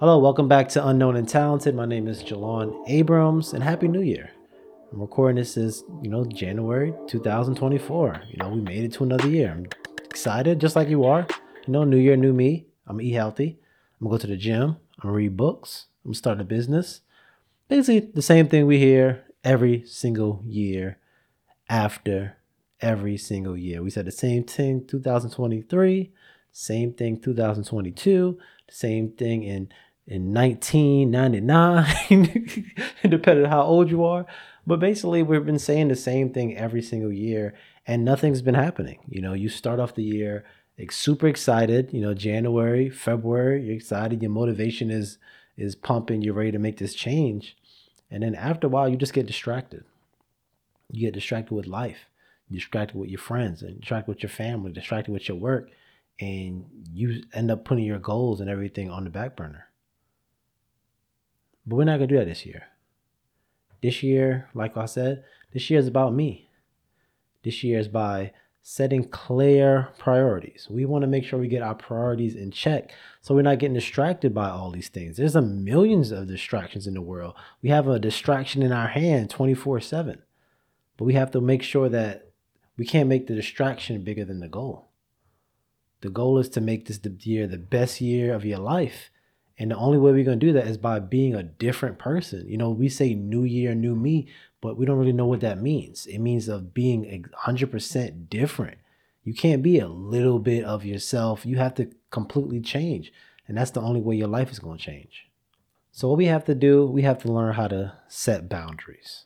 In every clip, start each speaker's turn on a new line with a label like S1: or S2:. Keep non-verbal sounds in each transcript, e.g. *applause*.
S1: Hello, welcome back to Unknown and Talented. My name is Jalon Abrams, and Happy New Year. I'm recording this is, you know, January 2024. You know, we made it to another year. I'm excited, just like you are. You know, new year, new me. I'm gonna eat healthy. I'm gonna go to the gym. I'm gonna read books. I'm starting a business. Basically, the same thing we hear every single year after every single year. We said the same thing 2023, same thing 2022, same thing in in 1999, *laughs* depending on how old you are. But basically, we've been saying the same thing every single year, and nothing's been happening. You know, you start off the year like, super excited. You know, January, February, you're excited. Your motivation is is pumping. You're ready to make this change, and then after a while, you just get distracted. You get distracted with life, distracted with your friends, and distracted with your family, distracted with your work, and you end up putting your goals and everything on the back burner. But we're not going to do that this year. This year, like I said, this year is about me. This year is by setting clear priorities. We want to make sure we get our priorities in check so we're not getting distracted by all these things. There's a millions of distractions in the world. We have a distraction in our hand 24/7. But we have to make sure that we can't make the distraction bigger than the goal. The goal is to make this the year the best year of your life and the only way we're going to do that is by being a different person. You know, we say new year, new me, but we don't really know what that means. It means of being 100% different. You can't be a little bit of yourself. You have to completely change. And that's the only way your life is going to change. So, what we have to do, we have to learn how to set boundaries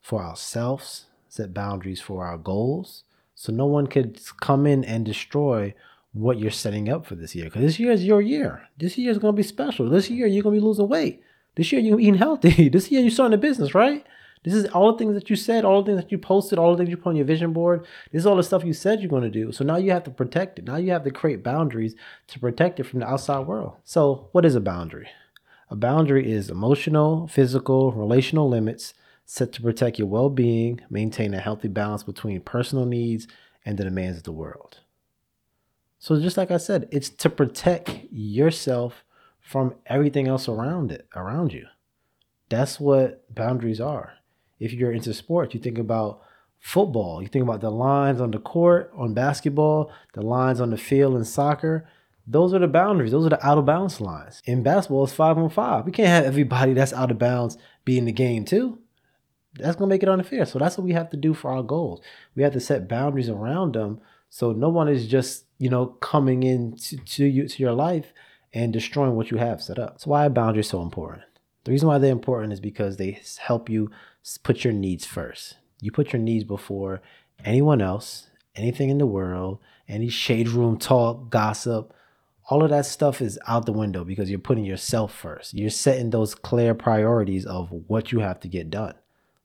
S1: for ourselves, set boundaries for our goals. So, no one could come in and destroy what you're setting up for this year. Because this year is your year. This year is going to be special. This year you're going to be losing weight. This year you're eating healthy. *laughs* This year you're starting a business, right? This is all the things that you said, all the things that you posted, all the things you put on your vision board. This is all the stuff you said you're going to do. So now you have to protect it. Now you have to create boundaries to protect it from the outside world. So, what is a boundary? A boundary is emotional, physical, relational limits set to protect your well being, maintain a healthy balance between personal needs and the demands of the world. So just like I said, it's to protect yourself from everything else around it, around you. That's what boundaries are. If you're into sports, you think about football, you think about the lines on the court, on basketball, the lines on the field in soccer. Those are the boundaries. Those are the out of bounds lines. In basketball, it's five on five. We can't have everybody that's out of bounds be in the game too. That's gonna make it unfair. So that's what we have to do for our goals. We have to set boundaries around them so no one is just, you know, coming into to you to your life and destroying what you have set up. So why are boundaries so important? The reason why they're important is because they help you put your needs first. You put your needs before anyone else, anything in the world, any shade room talk, gossip, all of that stuff is out the window because you're putting yourself first. You're setting those clear priorities of what you have to get done.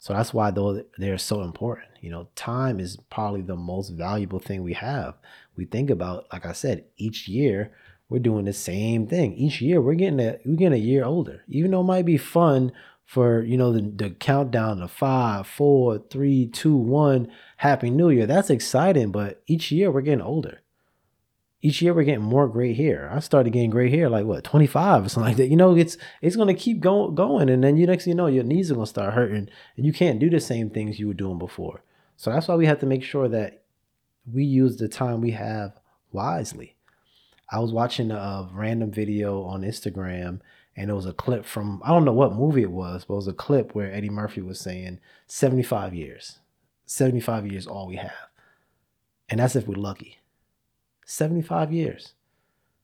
S1: So that's why though they're so important. You know, time is probably the most valuable thing we have. We think about, like I said, each year we're doing the same thing. Each year we're getting a we're getting a year older. Even though it might be fun for you know the, the countdown to five, four, three, two, one, happy new year. That's exciting, but each year we're getting older each year we're getting more gray hair. I started getting gray hair like what 25 or something like that. You know, it's it's gonna keep going going, and then you next thing you know your knees are gonna start hurting, and you can't do the same things you were doing before. So that's why we have to make sure that we use the time we have wisely. I was watching a random video on Instagram, and it was a clip from I don't know what movie it was, but it was a clip where Eddie Murphy was saying 75 years, 75 years all we have, and that's if we're lucky 75 years.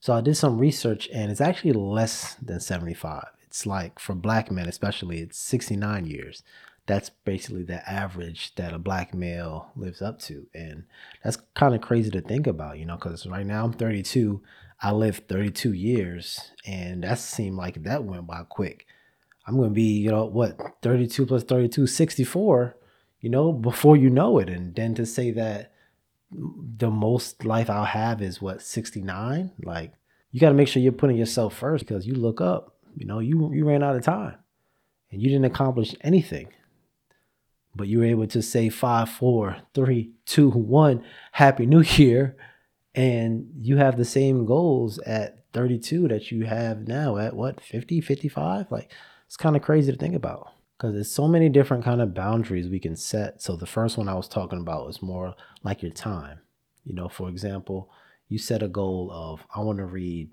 S1: So I did some research and it's actually less than 75. It's like for black men, especially, it's 69 years. That's basically the average that a black male lives up to. And that's kind of crazy to think about, you know, because right now I'm 32. I lived 32 years and that seemed like that went by quick. I'm going to be, you know, what, 32 plus 32, 64, you know, before you know it. And then to say that the most life I'll have is what 69. Like you got to make sure you're putting yourself first because you look up, you know, you you ran out of time and you didn't accomplish anything. But you were able to say five, four, three, two, one, happy new year. And you have the same goals at 32 that you have now at what 50 55 like it's kind of crazy to think about because there's so many different kind of boundaries we can set. So the first one i was talking about was more like your time. You know for example you set a goal of i want to read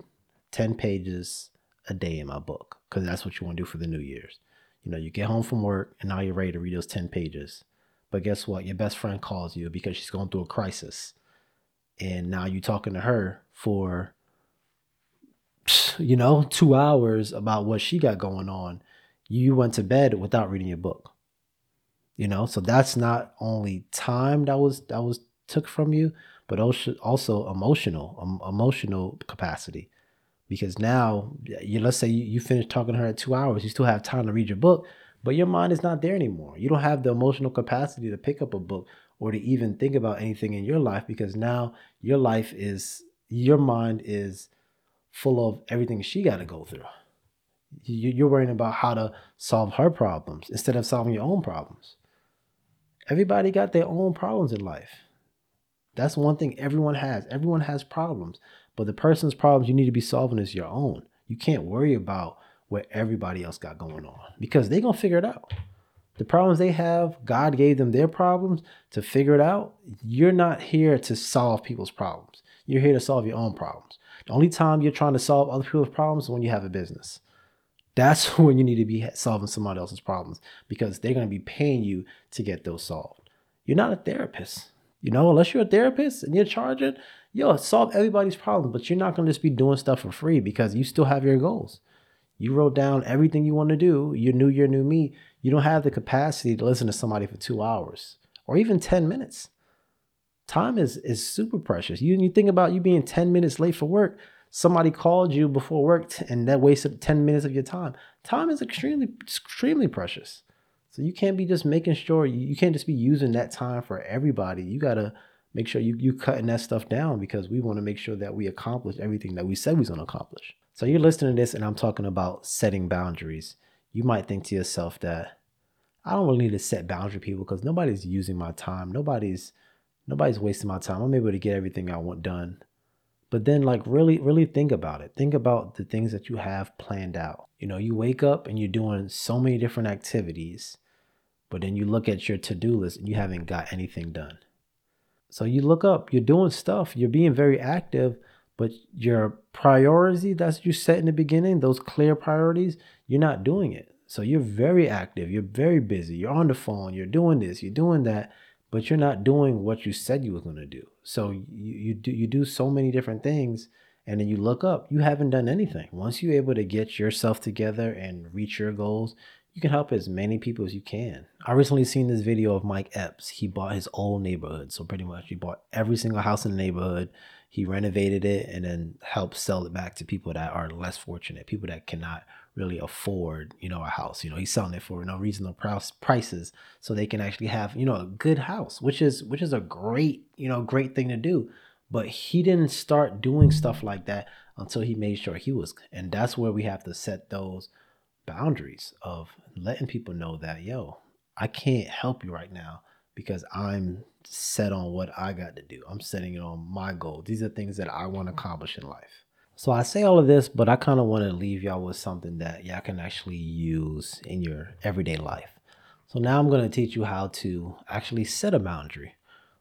S1: 10 pages a day in my book because that's what you want to do for the new year's. You know you get home from work and now you're ready to read those 10 pages. But guess what? Your best friend calls you because she's going through a crisis. And now you're talking to her for you know, two hours about what she got going on, you went to bed without reading your book. You know, so that's not only time that was that was took from you, but also also emotional um, emotional capacity. Because now, you let's say you, you finish talking to her at two hours, you still have time to read your book, but your mind is not there anymore. You don't have the emotional capacity to pick up a book or to even think about anything in your life because now your life is your mind is full of everything she got to go through. You're worrying about how to solve her problems instead of solving your own problems. Everybody got their own problems in life. That's one thing everyone has. Everyone has problems, but the person's problems you need to be solving is your own. You can't worry about what everybody else got going on because they're going to figure it out. The problems they have, God gave them their problems to figure it out. You're not here to solve people's problems. You're here to solve your own problems. The only time you're trying to solve other people's problems is when you have a business. That's *laughs* when you need to be solving somebody else's problems because they're going to be paying you to get those solved. You're not a therapist. You know, unless you're a therapist and you're charging, yo, solve everybody's problems, but you're not going to just be doing stuff for free because you still have your goals. You wrote down everything you want to do. You knew your new me. You don't have the capacity to listen to somebody for two hours or even 10 minutes time is is super precious. You you think about you being 10 minutes late for work, somebody called you before work and that wasted 10 minutes of your time. Time is extremely extremely precious. So you can't be just making sure you, can't just be using that time for everybody. You gotta make sure you you cutting that stuff down because we want to make sure that we accomplish everything that we said we was gonna accomplish. So you're listening to this and I'm talking about setting boundaries. You might think to yourself that I don't really need to set boundary people because nobody's using my time. Nobody's Nobody's wasting my time. I'm able to get everything I want done. But then, like, really, really think about it. Think about the things that you have planned out. You know, you wake up and you're doing so many different activities, but then you look at your to do list and you haven't got anything done. So you look up, you're doing stuff, you're being very active, but your priority that's you set in the beginning, those clear priorities, you're not doing it. So you're very active, you're very busy, you're on the phone, you're doing this, you're doing that, but you're not doing what you said you were going to do. So you, you do you do so many different things and then you look up, you haven't done anything. Once you're able to get yourself together and reach your goals, you can help as many people as you can. I recently seen this video of Mike Epps. He bought his old neighborhood. So pretty much he bought every single house in the neighborhood. He renovated it and then helped sell it back to people that are less fortunate, people that cannot really afford, you know, a house. You know, he's selling it for no reasonable prices so they can actually have, you know, a good house, which is which is a great, you know, great thing to do. But he didn't start doing stuff like that until he made sure he was and that's where we have to set those boundaries of letting people know that, yo, I can't help you right now because I'm set on what I got to do. I'm setting it on my goal. These are things that I want to accomplish in life. So I say all of this, but I kind of want to leave y'all with something that y'all can actually use in your everyday life. So now I'm going to teach you how to actually set a boundary,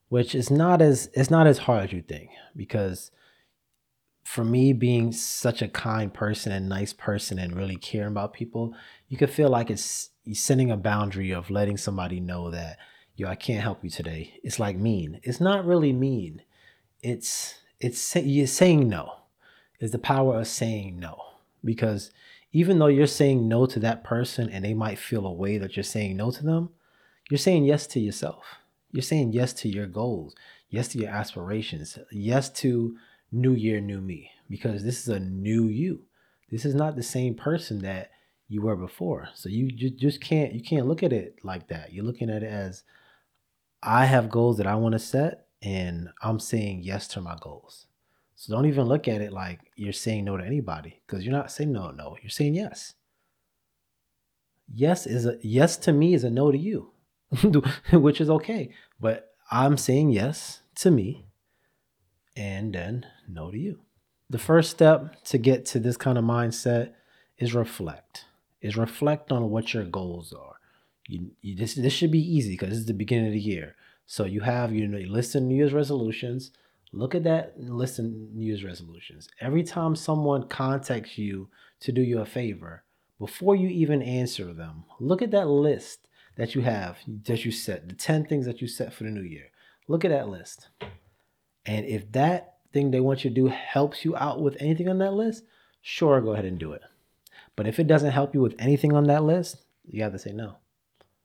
S1: which is not as it's not as hard as you think because for me being such a kind person and nice person and really caring about people, you could feel like it's setting a boundary of letting somebody know that yo I can't help you today. It's like mean. It's not really mean. It's it's you're saying no is the power of saying no. Because even though you're saying no to that person and they might feel a way that you're saying no to them, you're saying yes to yourself. You're saying yes to your goals, yes to your aspirations, yes to new year, new me, because this is a new you. This is not the same person that you were before. So you just can't you can't look at it like that. You're looking at it as I have goals that I want to set and I'm saying yes to my goals. So don't even look at it like you're saying no to anybody because you're not saying no, no. You're saying yes. Yes is a yes to me is a no to you, *laughs* which is okay. But I'm saying yes to me and then no to you. the first step to get to this kind of mindset is reflect. Is reflect on what your goals are. You, you this this should be easy because this is the beginning of the year. So you have you know you listen New Year's resolutions. Look at that listen New Year's resolutions. Every time someone contacts you to do you a favor, before you even answer them, look at that list that you have that you set, the 10 things that you set for the new year. Look at that list. And if that thing they want you to do helps you out with anything on that list, sure, go ahead and do it. But if it doesn't help you with anything on that list, you have to say no.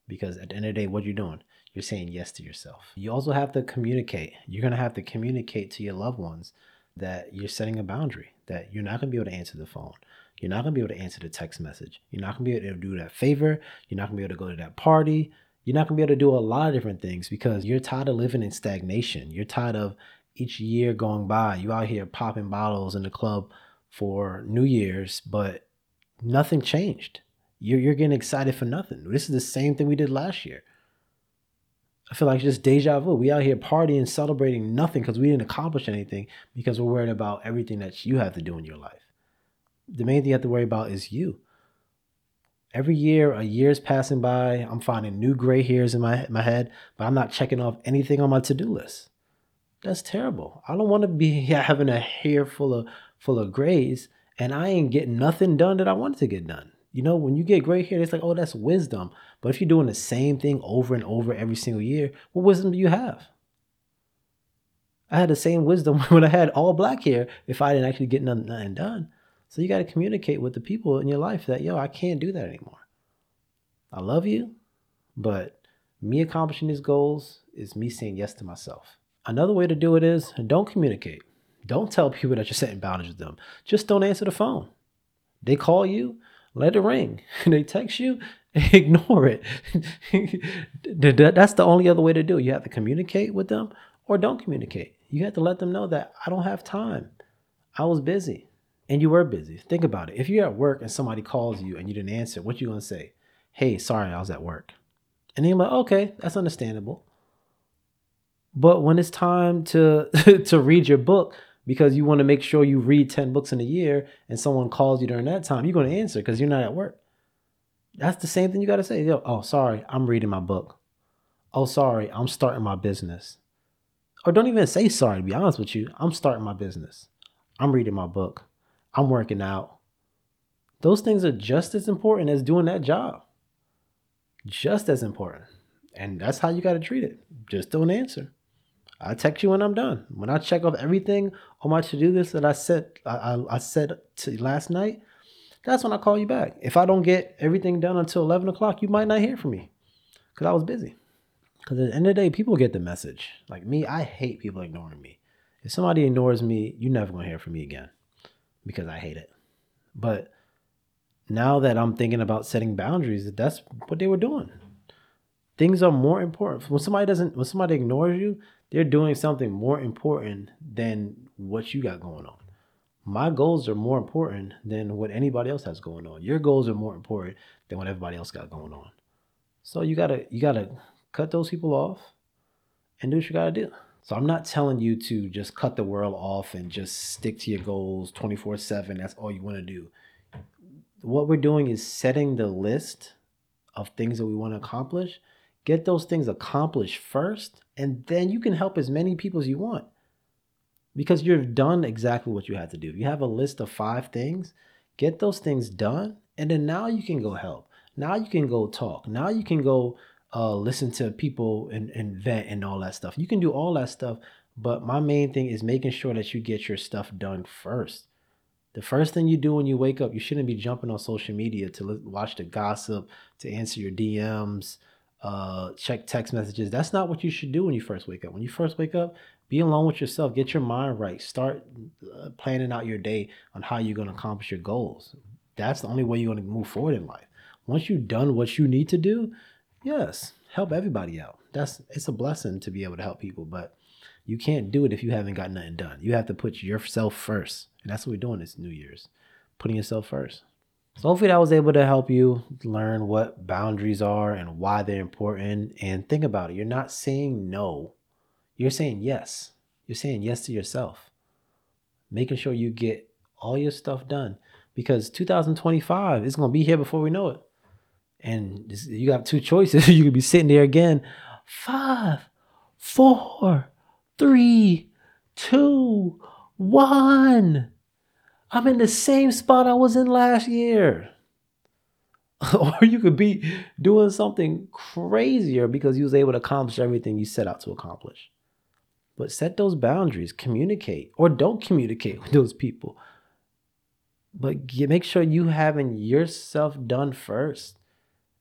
S1: Because at the end of the day, what you're doing, you're saying yes to yourself. You also have to communicate. You're going to have to communicate to your loved ones that you're setting a boundary, that you're not going to be able to answer the phone. You're not going to be able to answer the text message. You're not going to be able to do that favor. You're not going to be able to go to that party. You're not going to be able to do a lot of different things because you're tired of living in stagnation. You're tired of each year going by. You out here popping bottles in the club for New Year's, but nothing changed. You're, you're getting excited for nothing. This is the same thing we did last year. I feel like just deja vu. We out here partying, celebrating nothing because we didn't accomplish anything because we're worried about everything that you have to do in your life. The main thing you have to worry about is you. Every year, a year's passing by, I'm finding new gray hairs in my, my head, but I'm not checking off anything on my to-do list. That's terrible. I don't want to be *laughs* having a hair full of full of grays and I ain't getting nothing done that I wanted to get done. You know, when you get gray hair, it's like, oh, that's wisdom. But if you're doing the same thing over and over every single year, what wisdom do you have? I had the same wisdom *laughs* when I had all black hair if I didn't actually get nothing, nothing done. So you got to communicate with the people in your life that, yo, I can't do that anymore. I love you, but me accomplishing these goals is me saying yes to myself. Another way to do it is don't communicate. Don't tell *laughs* people that you're setting boundaries with them. Just don't answer the phone. They call you, let it ring. *laughs* they text you, *laughs* ignore it. *laughs* That's the only other way to do it. You have to communicate with them or don't communicate. You have to let them know that I don't have time. I was busy and you were busy. Think about it. If you're at work and somebody calls you and you didn't answer, what you gonna say? Hey, sorry, I was at work. And then you're like, okay, that's understandable. But when it's time to to read your book, because you want to make sure you read 10 books in a year and someone calls you during that time, you're going to answer because you're not at work. That's the same thing you got to say. Yo, oh, sorry, I'm reading my book. Oh, sorry, I'm starting my business. Or don't even say sorry, to be honest with you. I'm starting my business. I'm reading my book. I'm working out. Those things are just as important as doing that job. Just as important. And that's how you got to treat it. Just don't answer. I text you when I'm done. When I check off everything on my to-do list that I set I, I, I set to last night, that's when I call you back. If I don't get everything done until 11 o'clock, you might not hear from me because I was busy. Because at the end of the day, people get the message. Like me, I hate people ignoring me. If somebody ignores me, you're never going to hear from me again because I hate it. But now that I'm thinking about setting boundaries, that's what they were doing. Things are more important. When somebody doesn't, when somebody ignores you, they're doing something more important than what you got going on. My goals are more important than what anybody else has going on. Your goals are more important than what everybody else got going on. So you gotta you gotta cut those people off and do what you gotta do. So I'm not telling you to just cut the world off and just stick to your goals 24/7. That's all you want to do. What we're doing is setting the list of things that we want to accomplish. Get those things accomplished first and then you can help as many people as you want because you've done exactly what you had to do. You have a list of five things, get those things done, and then now you can go help. Now you can go talk. Now you can go uh, listen to people and, and vent and all that stuff. You can do all that stuff, but my main thing is making sure that you get your stuff done first. The first thing you do when you wake up, you shouldn't be jumping on social media to watch the gossip, to answer your DMs, uh, check text messages. That's not what you should do when you first wake up. When you first wake up, be alone with yourself. Get your mind right. Start uh, planning out your day on how you're going to accomplish your goals. That's the only way you're going to move forward in life. Once you've done what you need to do, yes, help everybody out. That's it's a blessing to be able to help people, but you can't do it if you haven't got nothing done. You have to put yourself first, and that's what we're doing this New Year's, putting yourself first. So hopefully that was able to help you learn what boundaries are and why they're important. And think about it. You're not saying no. You're saying yes. You're saying yes to yourself. making sure you get all your stuff done because 2025 is going to be here before we know it. And you have two choices. *laughs* you could be sitting there again, five, four, three, two, one. I'm in the same spot I was in last year. *laughs* or you could be doing something crazier because you was able to accomplish everything you set out to accomplish. But set those boundaries, communicate or don't communicate *laughs* with those people. But get, make sure you having yourself done first.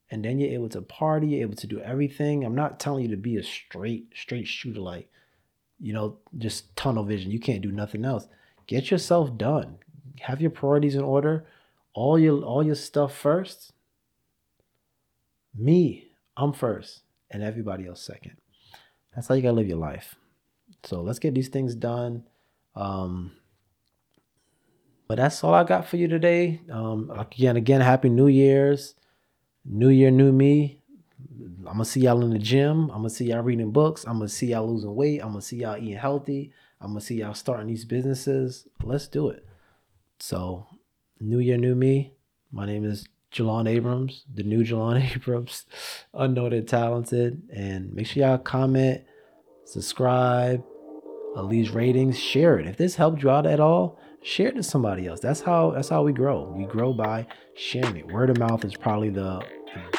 S1: And then you're able to party, you're able to do everything. I'm not telling you to be a straight, straight shooter like, you know, just tunnel vision. You can't do nothing else. Get yourself done. Have your priorities in order. All your all your stuff first me, I'm first, and everybody else second. That's how you gotta live your life. So let's get these things done. Um, but that's all I got for you today. Um, again, again, happy New Year's, New Year, new me. I'm gonna see y'all in the gym. I'm gonna see y'all reading books. I'm gonna see y'all losing weight. I'm gonna see y'all eating healthy. I'm gonna see y'all starting these businesses. Let's do it. So, New Year, new me. My name is Jalon Abrams, the new Jalon *laughs* Abrams, unknown and talented. And make sure y'all comment, subscribe, uh, leave ratings, share it. If this helped you out at all, share it to somebody else. That's how that's how we grow. We grow by sharing it. Word of mouth is probably the,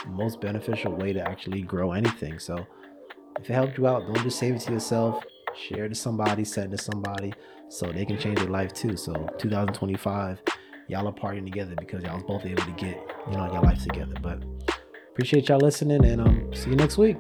S1: the most beneficial way to actually grow anything. So if it helped you out, don't just save it to yourself. Share to somebody, send to somebody so they can change their life too. So 2025 y'all are partying together because y'all was both able to get you know your life together. But appreciate y'all listening, and um, see you next week.